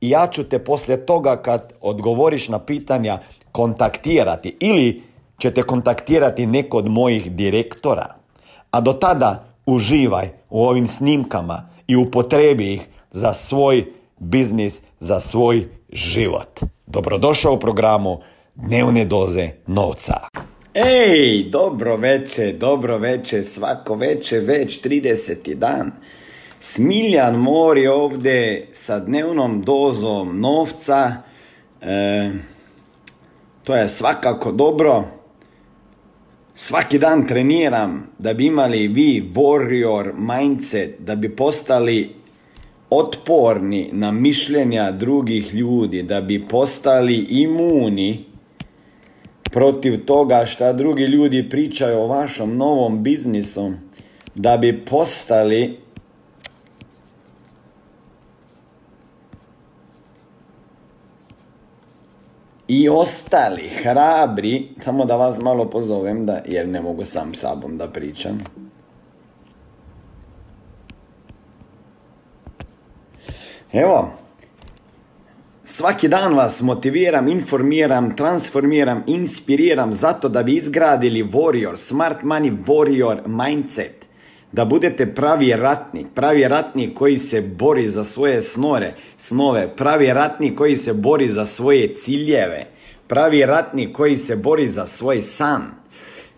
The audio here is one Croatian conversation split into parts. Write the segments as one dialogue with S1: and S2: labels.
S1: i ja ću te poslije toga kad odgovoriš na pitanja kontaktirati ili ćete kontaktirati neko od mojih direktora. A do tada uživaj u ovim snimkama i upotrebi ih za svoj biznis, za svoj život. Dobrodošao u programu Dnevne doze novca. Ej, dobro veče, dobro veče, svako veče, već 30. dan. Smiljan Mori ovdje sa dnevnom dozom novca. E, to je svakako dobro. Svaki dan treniram da bi imali vi warrior mindset, da bi postali otporni na mišljenja drugih ljudi, da bi postali imuni protiv toga šta drugi ljudi pričaju o vašom novom biznisu, da bi postali i ostali hrabri, samo da vas malo pozovem, da, jer ne mogu sam sabom da pričam. Evo, svaki dan vas motiviram, informiram, transformiram, inspiriram zato da bi izgradili warrior, smart money warrior mindset da budete pravi ratnik, pravi ratnik koji se bori za svoje snore, snove, pravi ratnik koji se bori za svoje ciljeve, pravi ratnik koji se bori za svoj san.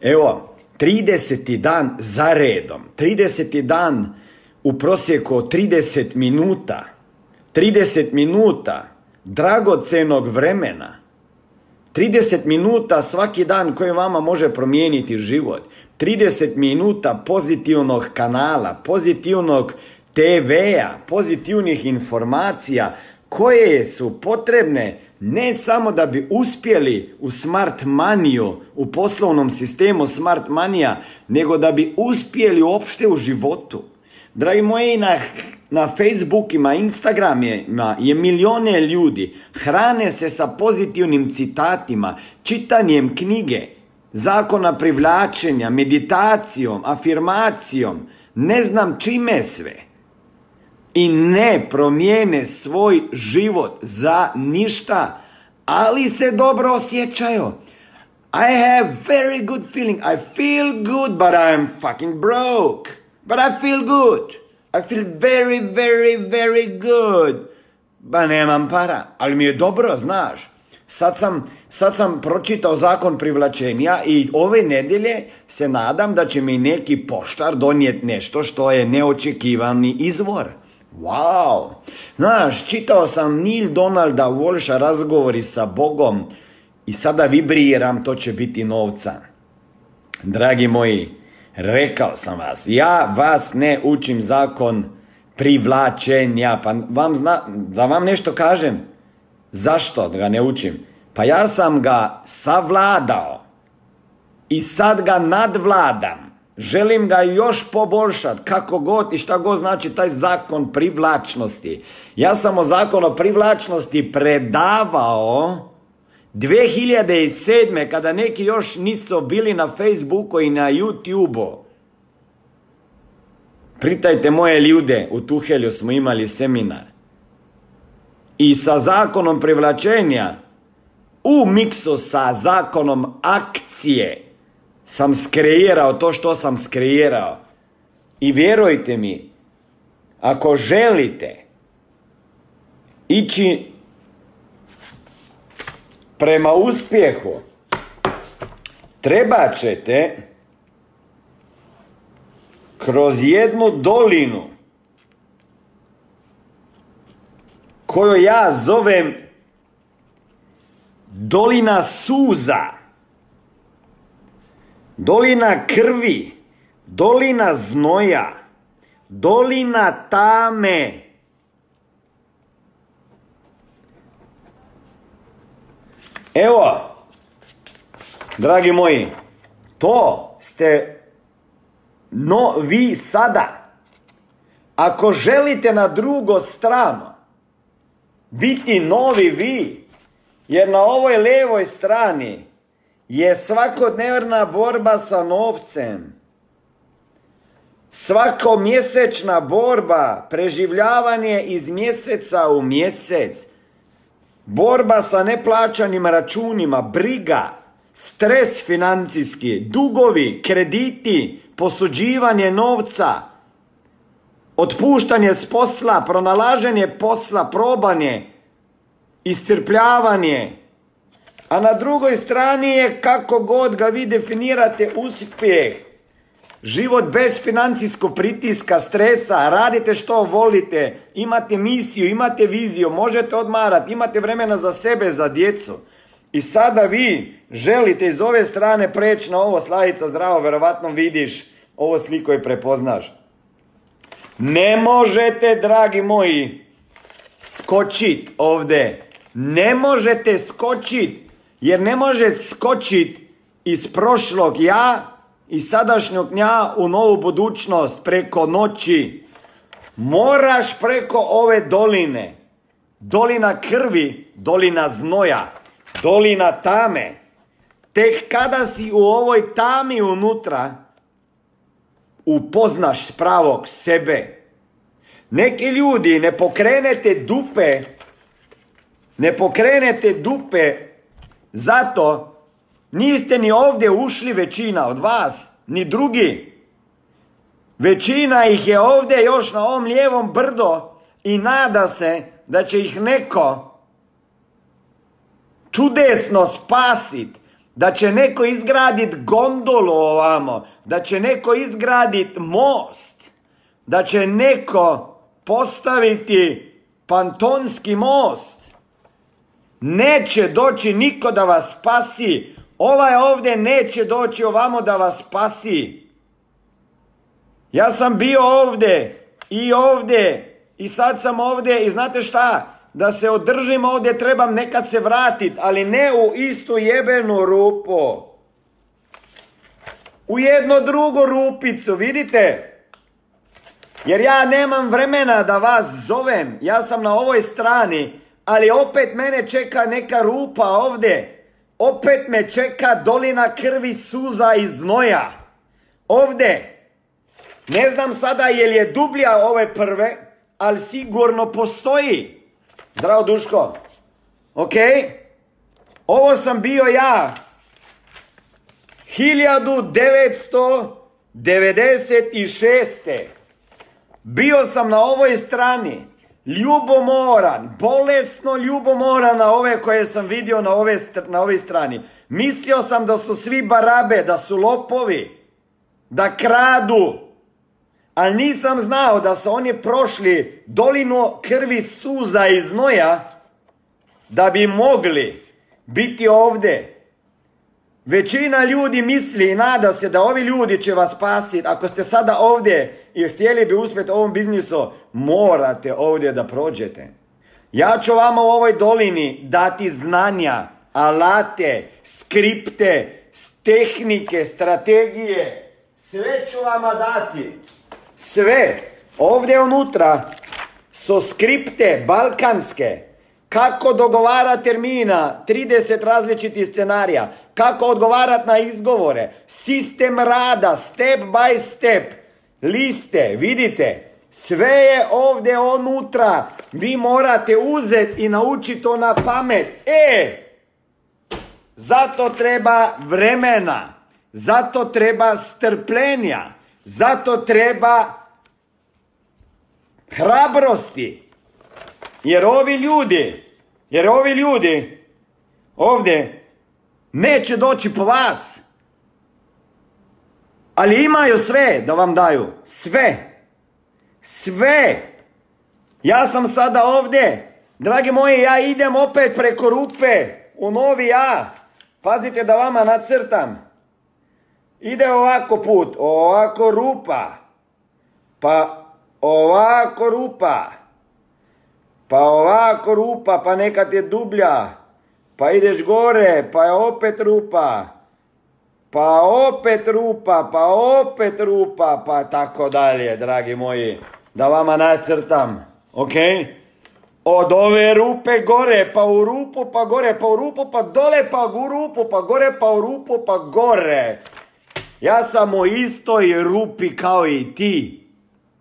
S1: Evo, 30. dan za redom, 30. dan u prosjeku 30 minuta, 30 minuta dragocenog vremena, 30 minuta svaki dan koji vama može promijeniti život. 30 minuta pozitivnog kanala, pozitivnog TV-a, pozitivnih informacija koje su potrebne ne samo da bi uspjeli u smart maniju, u poslovnom sistemu smart manija, nego da bi uspjeli uopšte u životu. Dragi moji, na, na Facebookima, Instagramima je milijone ljudi. Hrane se sa pozitivnim citatima, čitanjem knjige, zakona privlačenja, meditacijom, afirmacijom, ne znam čime sve. I ne promijene svoj život za ništa, ali se dobro osjećaju. I have very good feeling. I feel good, but I'm fucking broke. But I feel good. I feel very, very, very good. Ba nemam para, ali mi je dobro, znaš. Sad sam, sad sam pročitao zakon privlačenja i ove nedjelje se nadam da će mi neki poštar donijeti nešto što je neočekivani izvor. Wow! Znaš, čitao sam Neil Donalda Walsha razgovori sa Bogom i sada vibriram, to će biti novca. Dragi moji, rekao sam vas, ja vas ne učim zakon privlačenja, pa vam zna, da vam nešto kažem, Zašto da ga ne učim? Pa ja sam ga savladao i sad ga nadvladam. Želim ga još poboljšati, kako god i šta god znači taj zakon privlačnosti. Ja sam o zakonu privlačnosti predavao 2007. kada neki još nisu bili na Facebooku i na YouTubeu. Pritajte moje ljude, u Tuhelju smo imali seminar i sa zakonom privlačenja u miksu sa zakonom akcije sam skreirao to što sam skreirao. I vjerujte mi, ako želite ići prema uspjehu, treba ćete kroz jednu dolinu koju ja zovem dolina suza, dolina krvi, dolina znoja, dolina tame. Evo, dragi moji, to ste no vi sada. Ako želite na drugo stranu biti novi vi, jer na ovoj levoj strani je svakodnevna borba sa novcem. Svako mjesečna borba, preživljavanje iz mjeseca u mjesec, borba sa neplaćanim računima, briga, stres financijski, dugovi, krediti, posuđivanje novca, otpuštanje s posla, pronalaženje posla, probanje, iscrpljavanje. A na drugoj strani je kako god ga vi definirate uspjeh. Život bez financijskog pritiska, stresa, radite što volite, imate misiju, imate viziju, možete odmarati, imate vremena za sebe, za djecu. I sada vi želite iz ove strane preći na ovo slajica zdravo, verovatno vidiš ovo sliko i prepoznaš. Ne možete, dragi moji, skočit ovdje. Ne možete skočit, jer ne možete skočit iz prošlog ja i sadašnjog ja u novu budućnost preko noći. Moraš preko ove doline. Dolina krvi, dolina znoja, dolina tame. Tek kada si u ovoj tami unutra, upoznaš pravog sebe. Neki ljudi ne pokrenete dupe, ne pokrenete dupe, zato niste ni ovdje ušli većina od vas, ni drugi. Većina ih je ovdje još na ovom lijevom brdo i nada se da će ih neko čudesno spasit, da će neko izgradit gondolu ovamo, da će neko izgradit most, da će neko postaviti pantonski most. Neće doći niko da vas spasi. Ovaj ovdje neće doći ovamo da vas spasi. Ja sam bio ovdje i ovdje i sad sam ovdje i znate šta? Da se održim ovdje trebam nekad se vratit, ali ne u istu jebenu rupu. U jedno drugo rupicu, vidite? Jer ja nemam vremena da vas zovem, ja sam na ovoj strani, ali opet mene čeka neka rupa ovdje. Opet me čeka dolina krvi, suza i znoja. Ovdje. Ne znam sada je li je dublja ove prve, ali sigurno postoji. Zdravo Duško. Ok? Ovo sam bio ja. 1996. Bio sam na ovoj strani. Ljubomoran, bolesno ljubomoran na ove koje sam vidio na ove, na ovoj strani. Mislio sam da su svi barabe, da su lopovi, da kradu. Ali nisam znao da su oni prošli dolinu krvi suza i znoja da bi mogli biti ovdje Većina ljudi misli i nada se da ovi ljudi će vas spasiti. Ako ste sada ovdje i htjeli bi uspjeti ovom biznisu, morate ovdje da prođete. Ja ću vama u ovoj dolini dati znanja, alate, skripte, tehnike, strategije. Sve ću vama dati. Sve. Ovdje unutra su skripte balkanske. Kako dogovara termina, 30 različitih scenarija kako odgovarati na izgovore, sistem rada, step by step, liste, vidite, sve je ovdje unutra, vi morate uzeti i naučiti to na pamet. E, zato treba vremena, zato treba strpljenja, zato treba hrabrosti. Jer ovi ljudi, jer ovi ljudi ovdje neće doći po vas. Ali imaju sve da vam daju. Sve. Sve. Ja sam sada ovdje. Dragi moji, ja idem opet preko rupe u novi ja. Pazite da vama nacrtam. Ide ovako put, ovako rupa. Pa ovako rupa. Pa ovako rupa, pa nekad je dublja. Pa ideš gore, pa je opet rupa. Pa opet rupa, pa opet rupa, pa tako dalje, dragi moji. Da vama nacrtam, ok? Od ove rupe gore, pa u rupu, pa gore, pa u rupu, pa dole, pa u rupu, pa gore, pa u rupu, pa gore. Ja sam u istoj rupi kao i ti.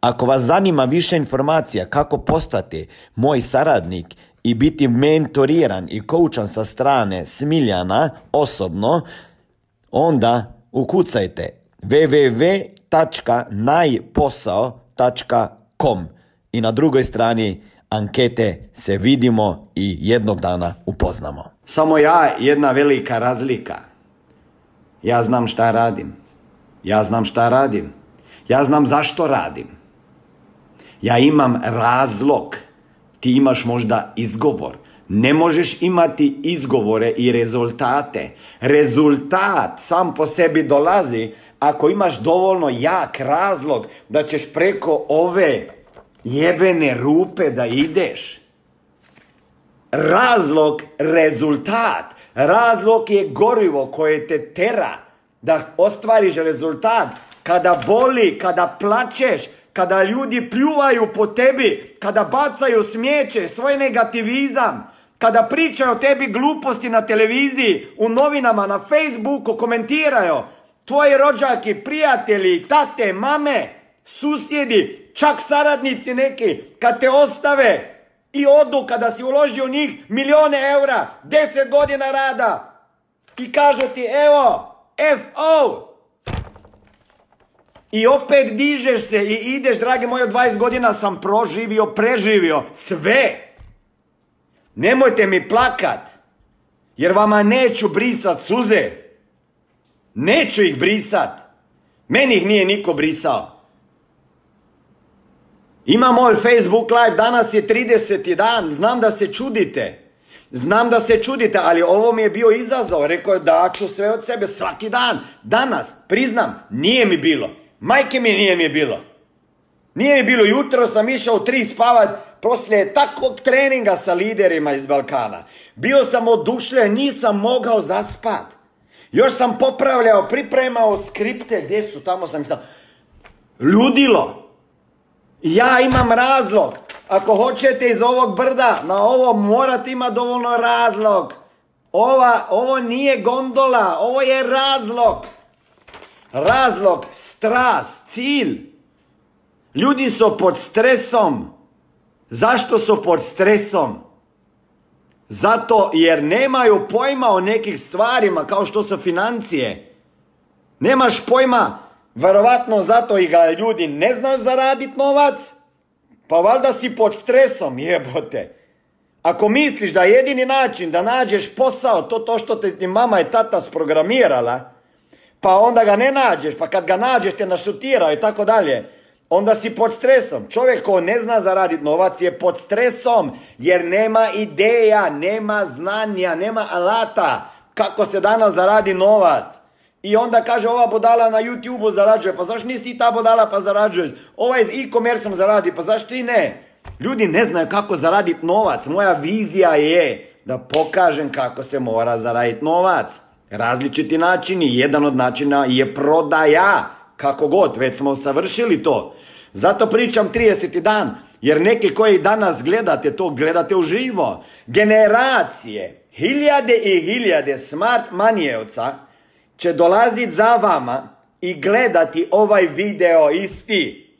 S1: Ako vas zanima više informacija kako postati moj saradnik i biti mentoriran i koučan sa strane Smiljana osobno, onda ukucajte www.najposao.com i na drugoj strani ankete se vidimo i jednog dana upoznamo. Samo ja jedna velika razlika. Ja znam šta radim. Ja znam šta radim. Ja znam zašto radim. Ja imam razlog, ti imaš možda izgovor. Ne možeš imati izgovore i rezultate. Rezultat sam po sebi dolazi ako imaš dovoljno jak razlog da ćeš preko ove jebene rupe da ideš. Razlog, rezultat. Razlog je gorivo koje te tera da ostvariš rezultat. Kada boli, kada plačeš, kada ljudi pljuvaju po tebi, kada bacaju smijeće, svoj negativizam, kada pričaju o tebi gluposti na televiziji, u novinama, na Facebooku, komentiraju, tvoji rođaki, prijatelji, tate, mame, susjedi, čak saradnici neki, kad te ostave i odu kada si uložio u njih milijone eura, deset godina rada i kažu ti evo, FO, i opet dižeš se i ideš, dragi moji, od 20 godina sam proživio, preživio sve. Nemojte mi plakat, jer vama neću brisat suze. Neću ih brisat. Meni ih nije niko brisao. Ima moj Facebook live, danas je 30. dan, znam da se čudite. Znam da se čudite, ali ovo mi je bio izazov. Rekao je da ću sve od sebe svaki dan. Danas, priznam, nije mi bilo. Majke mi nije mi bilo. Nije mi bilo, jutro sam išao u tri spavat poslije takvog treninga sa liderima iz Balkana. Bio sam odušljen, nisam mogao zaspat. Još sam popravljao, pripremao skripte, gdje su, tamo sam stao. Ludilo. Ja imam razlog. Ako hoćete iz ovog brda, na ovo morate imati dovoljno razlog. Ova, ovo nije gondola, ovo je razlog razlog, strast, cilj. Ljudi su pod stresom. Zašto su pod stresom? Zato jer nemaju pojma o nekih stvarima kao što su financije. Nemaš pojma, verovatno zato i ga ljudi ne znaju zaraditi novac, pa valjda si pod stresom, jebote. Ako misliš da jedini način da nađeš posao, to to što te ti mama i tata sprogramirala, pa onda ga ne nađeš, pa kad ga nađeš te našutirao i tako dalje, onda si pod stresom. Čovjek ko ne zna zaraditi novac je pod stresom, jer nema ideja, nema znanja, nema alata kako se danas zaradi novac. I onda kaže ova bodala na YouTube-u zarađuje, pa zašto nisi ti ta bodala pa zarađuješ? Ovaj z e-commerce zaradi, pa zašto ti ne? Ljudi ne znaju kako zaraditi novac. Moja vizija je da pokažem kako se mora zaraditi novac. Različiti načini, jedan od načina je prodaja, kako god, već smo savršili to. Zato pričam 30. dan, jer neki koji danas gledate to, gledate uživo. Generacije, hiljade i hiljade smart manijevca će dolaziti za vama i gledati ovaj video isti.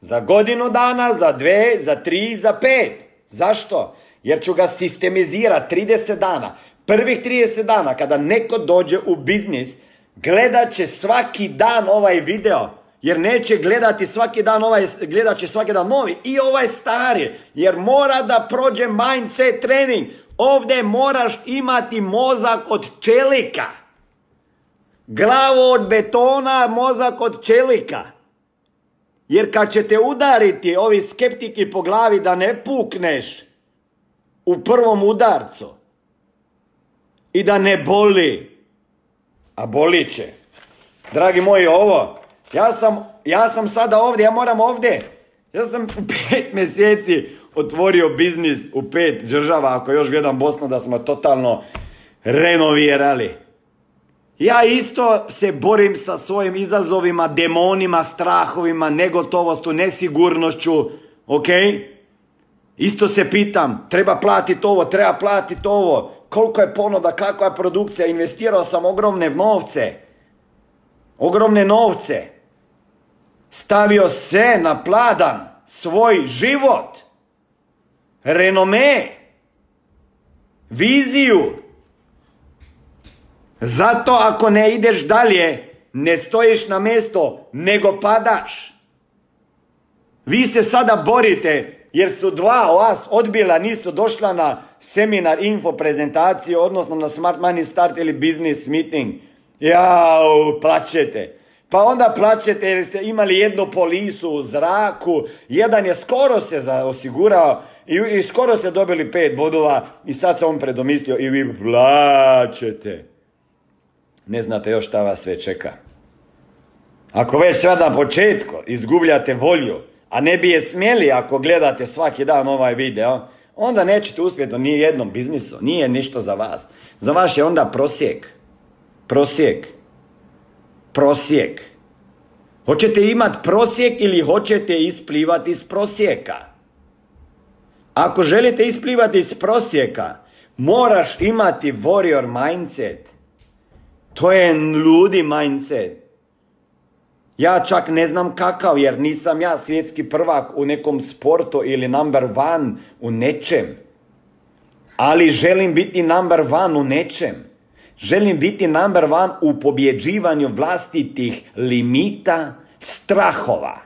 S1: Za godinu dana, za dve, za tri, za pet. Zašto? Jer ću ga sistemizirati 30 dana. Prvih 30 dana kada neko dođe u biznis, gledat će svaki dan ovaj video. Jer neće gledati svaki dan ovaj, gledat će svaki dan novi i ovaj stari. Jer mora da prođe mindset trening. Ovdje moraš imati mozak od čelika. Glavu od betona, mozak od čelika. Jer kad će te udariti ovi skeptiki po glavi da ne pukneš u prvom udarcu i da ne boli, a boli će. Dragi moji, ovo, ja sam, ja sam sada ovdje, ja moram ovdje. Ja sam u pet mjeseci otvorio biznis u pet država, ako još gledam Bosnu da smo totalno renovirali. Ja isto se borim sa svojim izazovima, demonima, strahovima, negotovostu, nesigurnošću, ok? Isto se pitam, treba platiti ovo, treba platiti ovo, koliko je ponuda, kakva je produkcija, investirao sam ogromne novce, ogromne novce, stavio sve na pladan, svoj život, renome, viziju, zato ako ne ideš dalje, ne stojiš na mjesto, nego padaš. Vi se sada borite jer su dva vas odbila, nisu došla na seminar, info, prezentaciju, odnosno na Smart Money Start ili Business Meeting. Jao, plaćete. Pa onda plaćete jer ste imali jednu polisu u zraku, jedan je skoro se osigurao i, i skoro ste dobili pet bodova i sad se on predomislio i vi plaćete ne znate još šta vas sve čeka. Ako već sad na početku izgubljate volju, a ne bi je smjeli ako gledate svaki dan ovaj video, onda nećete uspjeti u nijednom biznisu. Nije ništa za vas. Za vas je onda prosjek. Prosjek. Prosjek. Hoćete imati prosjek ili hoćete isplivati iz prosjeka? Ako želite isplivati iz prosjeka, moraš imati warrior mindset. To je ludi mindset. Ja čak ne znam kakav, jer nisam ja svjetski prvak u nekom sportu ili number one u nečem. Ali želim biti number one u nečem. Želim biti number one u pobjeđivanju vlastitih limita, strahova.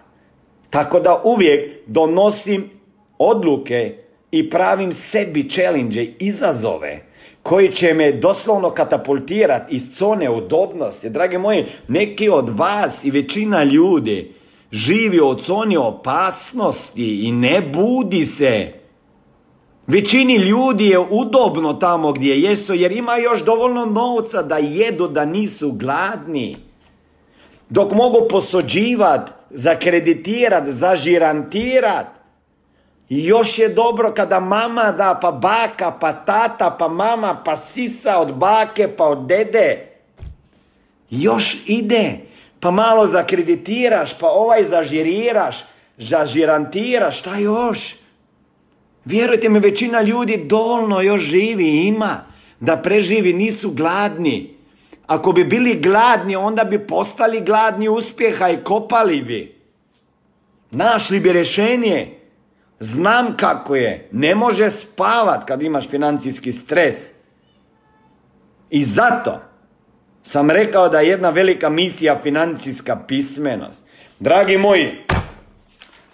S1: Tako da uvijek donosim odluke i pravim sebi challenge, izazove koji će me doslovno katapultirati iz zone udobnosti. Drage moji, neki od vas i većina ljudi živi od zone opasnosti i ne budi se. Većini ljudi je udobno tamo gdje jesu jer ima još dovoljno novca da jedu da nisu gladni. Dok mogu posuđivat, zakreditirat, zažirantirat, i još je dobro kada mama da, pa baka, pa tata, pa mama, pa sisa od bake, pa od dede. Još ide. Pa malo zakreditiraš, pa ovaj zažiriraš, zažirantiraš, šta još? Vjerujte mi, većina ljudi dovoljno još živi ima da preživi, nisu gladni. Ako bi bili gladni, onda bi postali gladni uspjeha i kopali bi. Našli bi rješenje. Znam kako je. Ne može spavat kad imaš financijski stres. I zato sam rekao da je jedna velika misija financijska pismenost. Dragi moji,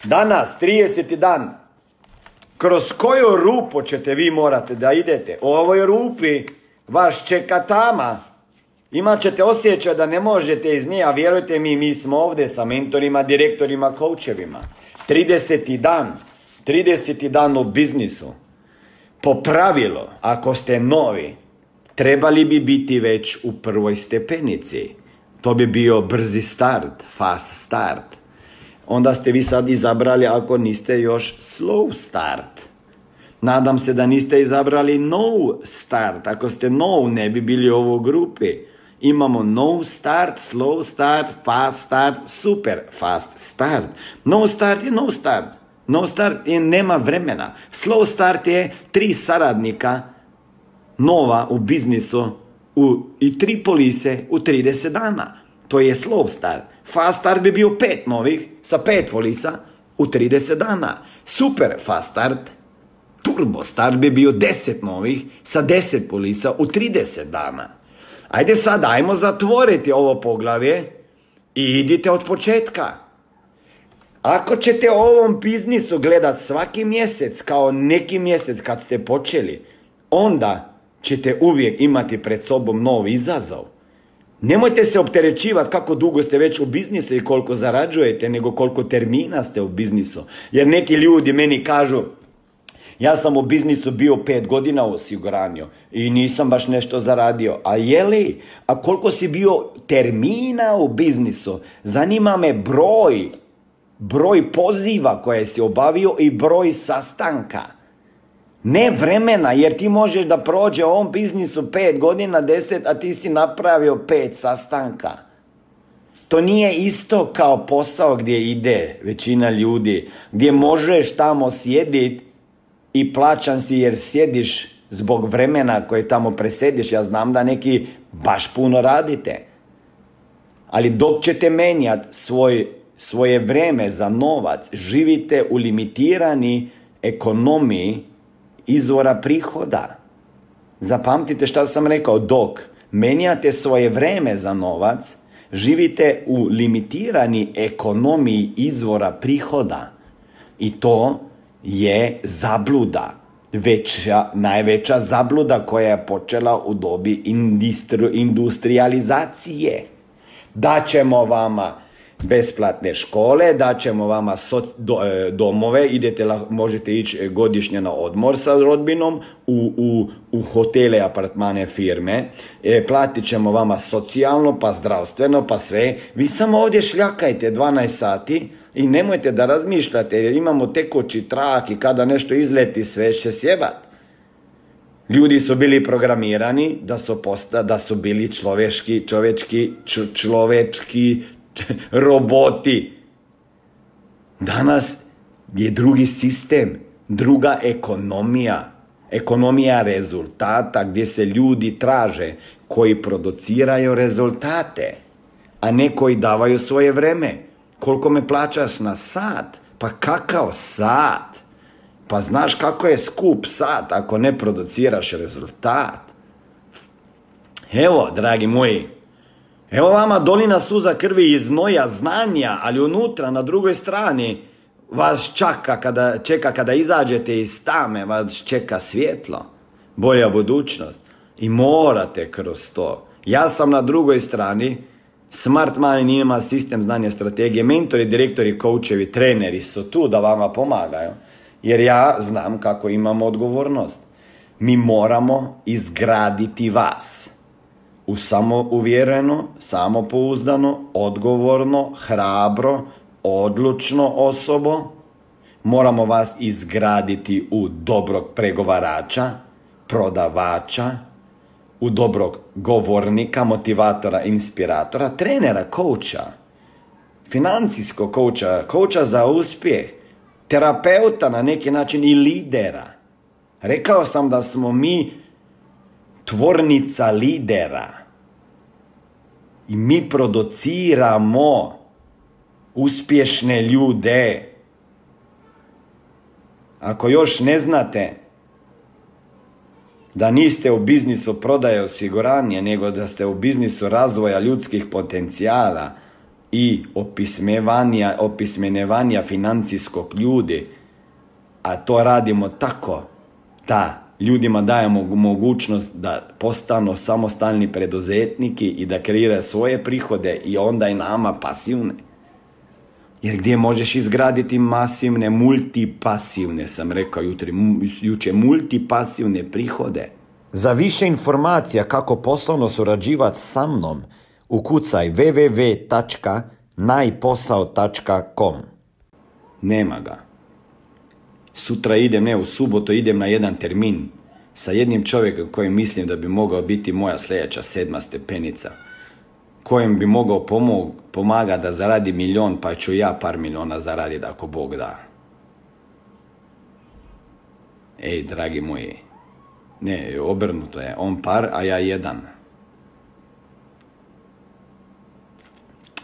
S1: danas, 30. dan, kroz koju rupu ćete vi morate da idete? U ovoj rupi vaš čeka tama. Imat ćete osjećaj da ne možete iz nje, a vjerujte mi, mi smo ovdje sa mentorima, direktorima, coachevima. 30. dan. 30. dan u biznisu. Po pravilu, ako ste novi, trebali bi biti već u prvoj stepenici. To bi bio brzi start, fast start. Onda ste vi sad izabrali ako niste još slow start. Nadam se da niste izabrali no start. Ako ste no, ne bi bili u ovoj grupi. Imamo no start, slow start, fast start, super fast start. No start je no start. No start je nema vremena. Slow start je tri saradnika nova u biznisu u, i tri polise u 30 dana. To je slow start. Fast start bi bio pet novih sa pet polisa u 30 dana. Super fast start, turbo start bi bio 10 novih sa 10 polisa u 30 dana. Ajde sad, ajmo zatvoriti ovo poglavje i idite od početka. Ako ćete ovom biznisu gledat svaki mjesec kao neki mjesec kad ste počeli, onda ćete uvijek imati pred sobom novi izazov. Nemojte se opterećivati kako dugo ste već u biznisu i koliko zarađujete, nego koliko termina ste u biznisu. Jer neki ljudi meni kažu, ja sam u biznisu bio pet godina u osiguranju i nisam baš nešto zaradio. A je li? A koliko si bio termina u biznisu? Zanima me broj, broj poziva koje si obavio i broj sastanka. Ne vremena, jer ti možeš da prođe u ovom biznisu pet godina, deset, a ti si napravio pet sastanka. To nije isto kao posao gdje ide većina ljudi, gdje možeš tamo sjediti i plaćan si jer sjediš zbog vremena koje tamo presediš. Ja znam da neki baš puno radite. Ali dok ćete menjati svoj, svoje vreme za novac, živite u limitirani ekonomiji izvora prihoda. Zapamtite što sam rekao, dok menjate svoje vreme za novac, živite u limitirani ekonomiji izvora prihoda. I to je zabluda. Veća, najveća zabluda koja je počela u dobi industrializacije. Daćemo vama besplatne škole, daćemo vama e, domove, idete, možete ići godišnje na odmor sa rodbinom u, u, u hotele, apartmane, firme, e, platit ćemo vama socijalno, pa zdravstveno, pa sve. Vi samo ovdje šljakajte 12 sati, i nemojte da razmišljate jer imamo tekući trak i kada nešto izleti sve će sjebat. Ljudi su bili programirani da su, posta, da su bili človeški, čovečki, človečki roboti. Danas je drugi sistem, druga ekonomija. Ekonomija rezultata gdje se ljudi traže koji produciraju rezultate, a ne koji davaju svoje vreme. Koliko me plaćaš na sat? Pa kakav sat? Pa znaš kako je skup sat ako ne produciraš rezultat? Evo, dragi moji, evo vama dolina suza krvi iz znoja znanja, ali unutra na drugoj strani vas čeka kada, čeka kada izađete iz tame, vas čeka svjetlo, bolja budućnost. I morate kroz to. Ja sam na drugoj strani, Smart Money ima sistem znanja strategije. Mentori, direktori, coachevi, treneri su tu da vama pomagaju. Jer ja znam kako imamo odgovornost. Mi moramo izgraditi vas u samouvjereno, samopouzdano, odgovorno, hrabro, odlučno osobo. Moramo vas izgraditi u dobrog pregovarača, prodavača, u dobrog govornika, motivatora, inspiratora, trenera, kouča, financijskog kouča, kouča za uspjeh, terapeuta na neki način i lidera. Rekao sam da smo mi tvornica lidera. I mi produciramo uspješne ljude. Ako još ne znate, da niste u biznisu prodaje osiguranja, nego da ste u biznisu razvoja ljudskih potencijala i opismevanja, opismenevanja financijskog ljudi, a to radimo tako da ljudima dajemo mogućnost da postanu samostalni preduzetniki i da kreiraju svoje prihode i onda i nama pasivne. Jer gdje možeš izgraditi masivne, multipasivne, sam rekao jutri, juče, multipasivne prihode. Za više informacija kako poslovno surađivati sa mnom, ukucaj www.najposao.com Nema ga. Sutra idem, ne u subotu, idem na jedan termin sa jednim čovjekom koji mislim da bi mogao biti moja sljedeća sedma stepenica kojem bi mogao pomog, pomagati da zaradi milion, pa ću ja par miliona zaraditi ako Bog da. Ej, dragi moji, Ne, obrnuto je. On par, a ja jedan.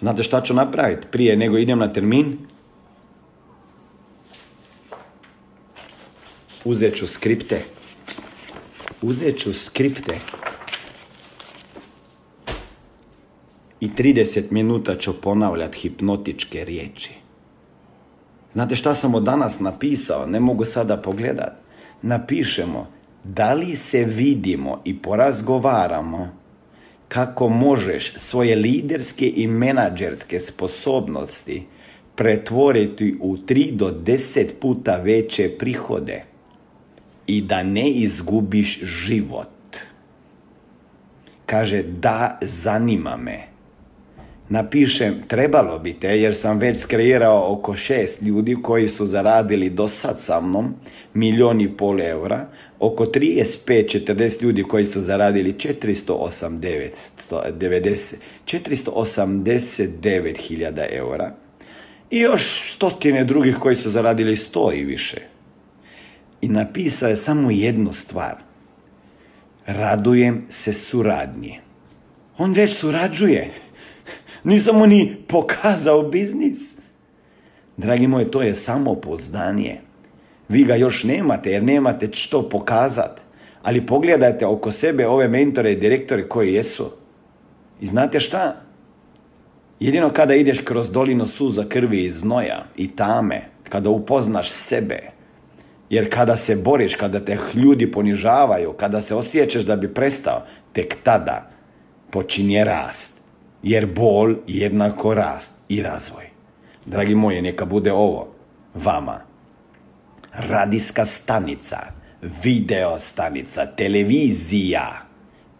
S1: Znate šta ću napraviti? Prije nego idem na termin, uzet ću skripte. Uzet ću skripte. I 30 minuta ću ponavljati hipnotičke riječi. Znate šta sam od danas napisao? Ne mogu sada pogledat. Napišemo, da li se vidimo i porazgovaramo kako možeš svoje liderske i menadžerske sposobnosti pretvoriti u 3 do 10 puta veće prihode i da ne izgubiš život. Kaže, da, zanima me. Napišem, trebalo bi te, jer sam već skreirao oko šest ljudi koji su zaradili do sad sa mnom milijon i pol eura, oko 35-40 ljudi koji su zaradili 489, 489 hiljada eura i još stotine drugih koji su zaradili sto i više. I napisao je samo jednu stvar. Radujem se suradnji. On već surađuje. Nisam mu ni pokazao biznis. Dragi moji, to je samo poznanje. Vi ga još nemate jer nemate što pokazati. Ali pogledajte oko sebe ove mentore i direktore koji jesu. I znate šta? Jedino kada ideš kroz dolinu suza krvi i znoja i tame, kada upoznaš sebe, jer kada se boriš, kada te ljudi ponižavaju, kada se osjećaš da bi prestao, tek tada počinje rast. Jer bol jednako rast i razvoj. Dragi moji, neka bude ovo vama radijska stanica, video stanica, televizija,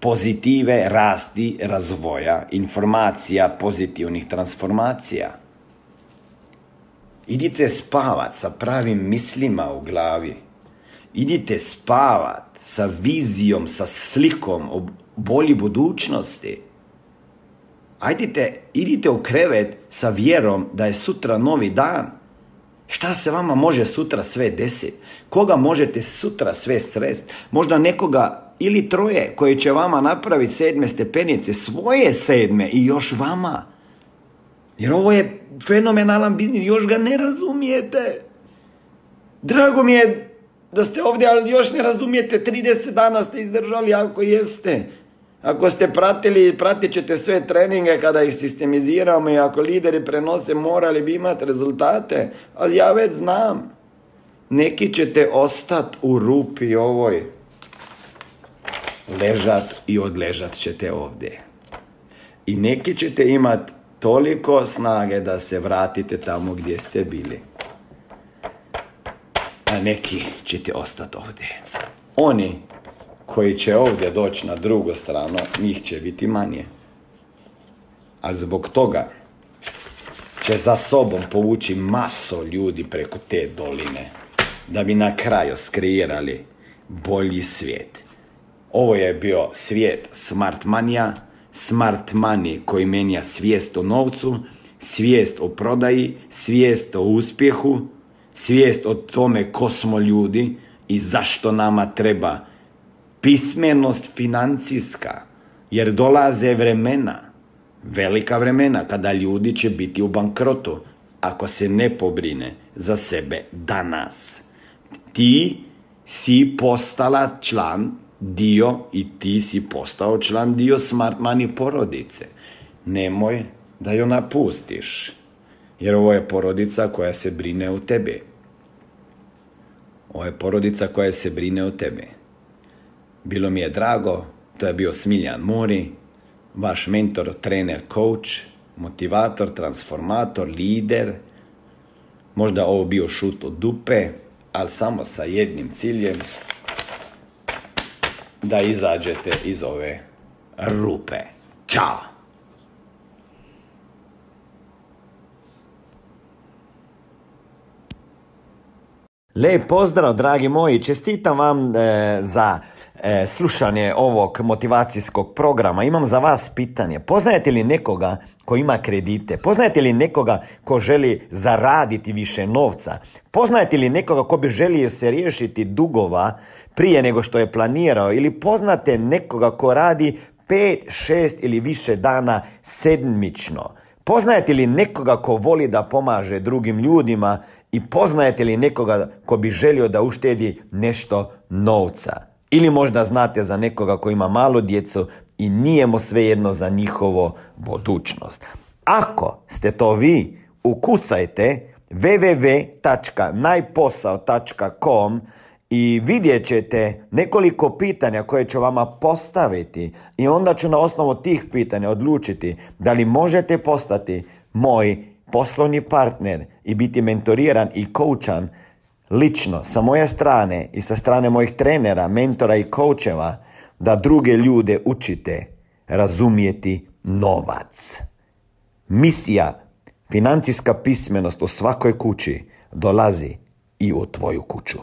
S1: pozitive rasti razvoja, informacija pozitivnih transformacija. Idite spavat sa pravim mislima u glavi. Idite spavat sa vizijom, sa slikom o bolji budućnosti. Ajdite, idite u krevet sa vjerom da je sutra novi dan. Šta se vama može sutra sve desiti? Koga možete sutra sve srest? Možda nekoga ili troje koji će vama napraviti sedme stepenice, svoje sedme i još vama. Jer ovo je fenomenalan biznis, još ga ne razumijete. Drago mi je da ste ovdje, ali još ne razumijete, 30 dana ste izdržali ako jeste. Ako ste pratili, pratit ćete sve treninge kada ih sistemiziramo i ako lideri prenose, morali bi imati rezultate. Ali ja već znam. Neki ćete ostati u rupi ovoj. Ležat i odležat ćete ovdje. I neki ćete imati toliko snage da se vratite tamo gdje ste bili. A neki ćete ostati ovdje. Oni koji će ovdje doći na drugu stranu, njih će biti manje. Ali zbog toga će za sobom povući maso ljudi preko te doline, da bi na kraju skreirali bolji svijet. Ovo je bio svijet smart manija, smart money koji menja svijest o novcu, svijest o prodaji, svijest o uspjehu, svijest o tome ko smo ljudi i zašto nama treba pismenost financijska, jer dolaze vremena, velika vremena, kada ljudi će biti u bankrotu, ako se ne pobrine za sebe danas. Ti si postala član dio i ti si postao član dio Smart Money porodice. Nemoj da ju napustiš, jer ovo je porodica koja se brine o tebi. Ovo je porodica koja se brine o tebi. Bilo mi je drago, to je bio Smiljan Mori, vaš mentor, trener, coach, motivator, transformator, lider. Možda ovo bio šut od dupe, ali samo sa jednim ciljem da izađete iz ove rupe. Ćao! Lijep pozdrav, dragi moji, čestitam vam e, za e, slušanje ovog motivacijskog programa, imam za vas pitanje. Poznajete li nekoga ko ima kredite? Poznajete li nekoga ko želi zaraditi više novca? Poznajete li nekoga ko bi želio se riješiti dugova prije nego što je planirao? Ili poznate nekoga ko radi pet, šest ili više dana sedmično? Poznajete li nekoga ko voli da pomaže drugim ljudima i poznajete li nekoga ko bi želio da uštedi nešto novca? Ili možda znate za nekoga ko ima malo djecu i nije mu svejedno za njihovo budućnost. Ako ste to vi, ukucajte www.najposao.com i vidjet ćete nekoliko pitanja koje ću vama postaviti i onda ću na osnovu tih pitanja odlučiti da li možete postati moj poslovni partner i biti mentoriran i koučan lično sa moje strane i sa strane mojih trenera, mentora i koučeva da druge ljude učite razumijeti novac. Misija financijska pismenost u svakoj kući dolazi i u tvoju kuću.